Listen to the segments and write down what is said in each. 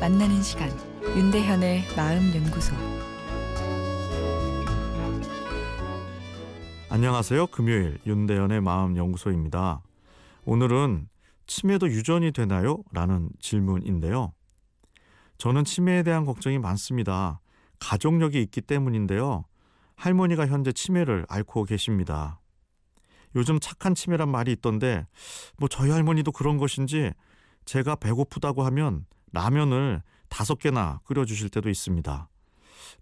만나는 시간 윤대현의 마음 연구소 안녕하세요. 금요일 윤대현의 마음 연구소입니다. 오늘은 치매도 유전이 되나요? 라는 질문인데요. 저는 치매에 대한 걱정이 많습니다. 가족력이 있기 때문인데요. 할머니가 현재 치매를 앓고 계십니다. 요즘 착한 치매란 말이 있던데 뭐 저희 할머니도 그런 것인지 제가 배고프다고 하면 라면을 다섯 개나 끓여주실 때도 있습니다.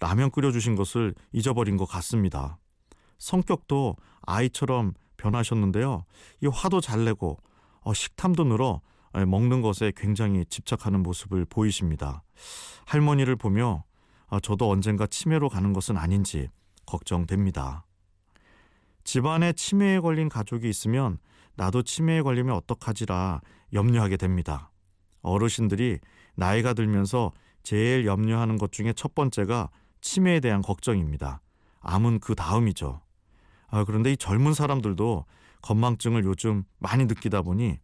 라면 끓여주신 것을 잊어버린 것 같습니다. 성격도 아이처럼 변하셨는데요. 이 화도 잘 내고 어, 식탐도 늘어 먹는 것에 굉장히 집착하는 모습을 보이십니다. 할머니를 보며 어, 저도 언젠가 치매로 가는 것은 아닌지 걱정됩니다. 집안에 치매에 걸린 가족이 있으면 나도 치매에 걸리면 어떡하지라 염려하게 됩니다. 어르신들이 나이가 들면서 제일 염려하는 것 중에 첫 번째가 치매에 대한 걱정입니다. 암은 그 다음이죠. 아, 그런데 이 젊은 사람들도 건망증을 요즘 많이 느끼다 보니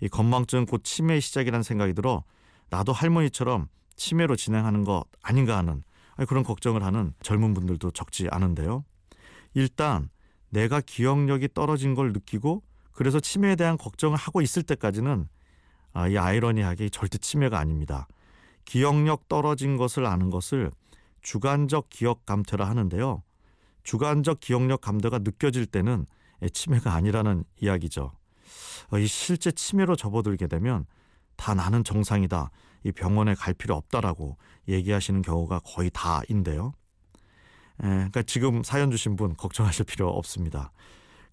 이 건망증 곧 치매의 시작이라는 생각이 들어 나도 할머니처럼 치매로 진행하는 것 아닌가 하는 그런 걱정을 하는 젊은 분들도 적지 않은데요. 일단 내가 기억력이 떨어진 걸 느끼고 그래서 치매에 대한 걱정을 하고 있을 때까지는 아, 이 아이러니하게 절대 치매가 아닙니다. 기억력 떨어진 것을 아는 것을 주관적 기억 감퇴라 하는데요. 주관적 기억력 감퇴가 느껴질 때는 치매가 아니라는 이야기죠. 어, 이 실제 치매로 접어들게 되면 다 나는 정상이다. 이 병원에 갈 필요 없다라고 얘기하시는 경우가 거의 다인데요. 에, 그러니까 지금 사연 주신 분 걱정하실 필요 없습니다.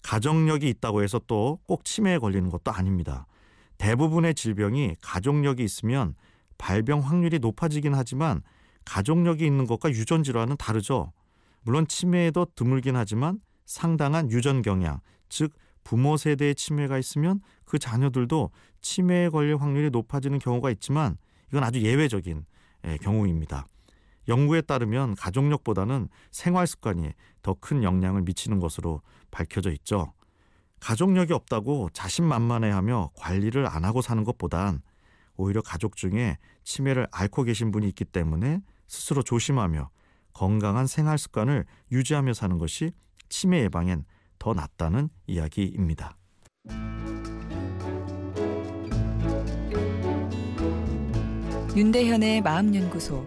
가족력이 있다고 해서 또 꼭 치매에 걸리는 것도 아닙니다. 대부분의 질병이 가족력이 있으면 발병 확률이 높아지긴 하지만 가족력이 있는 것과 유전 질환은 다르죠. 물론 치매에도 드물긴 하지만 상당한 유전 경향, 즉 부모 세대의 치매가 있으면 그 자녀들도 치매에 걸릴 확률이 높아지는 경우가 있지만 이건 아주 예외적인 예, 경우입니다. 연구에 따르면 가족력보다는 생활 습관이 더 큰 영향을 미치는 것으로 밝혀져 있죠. 가족력이 없다고 자신만만해하며 관리를 안 하고 사는 것보단 오히려 가족 중에 치매를 앓고 계신 분이 있기 때문에 스스로 조심하며 건강한 생활 습관을 유지하며 사는 것이 치매 예방엔 더 낫다는 이야기입니다. 윤대현의 마음연구소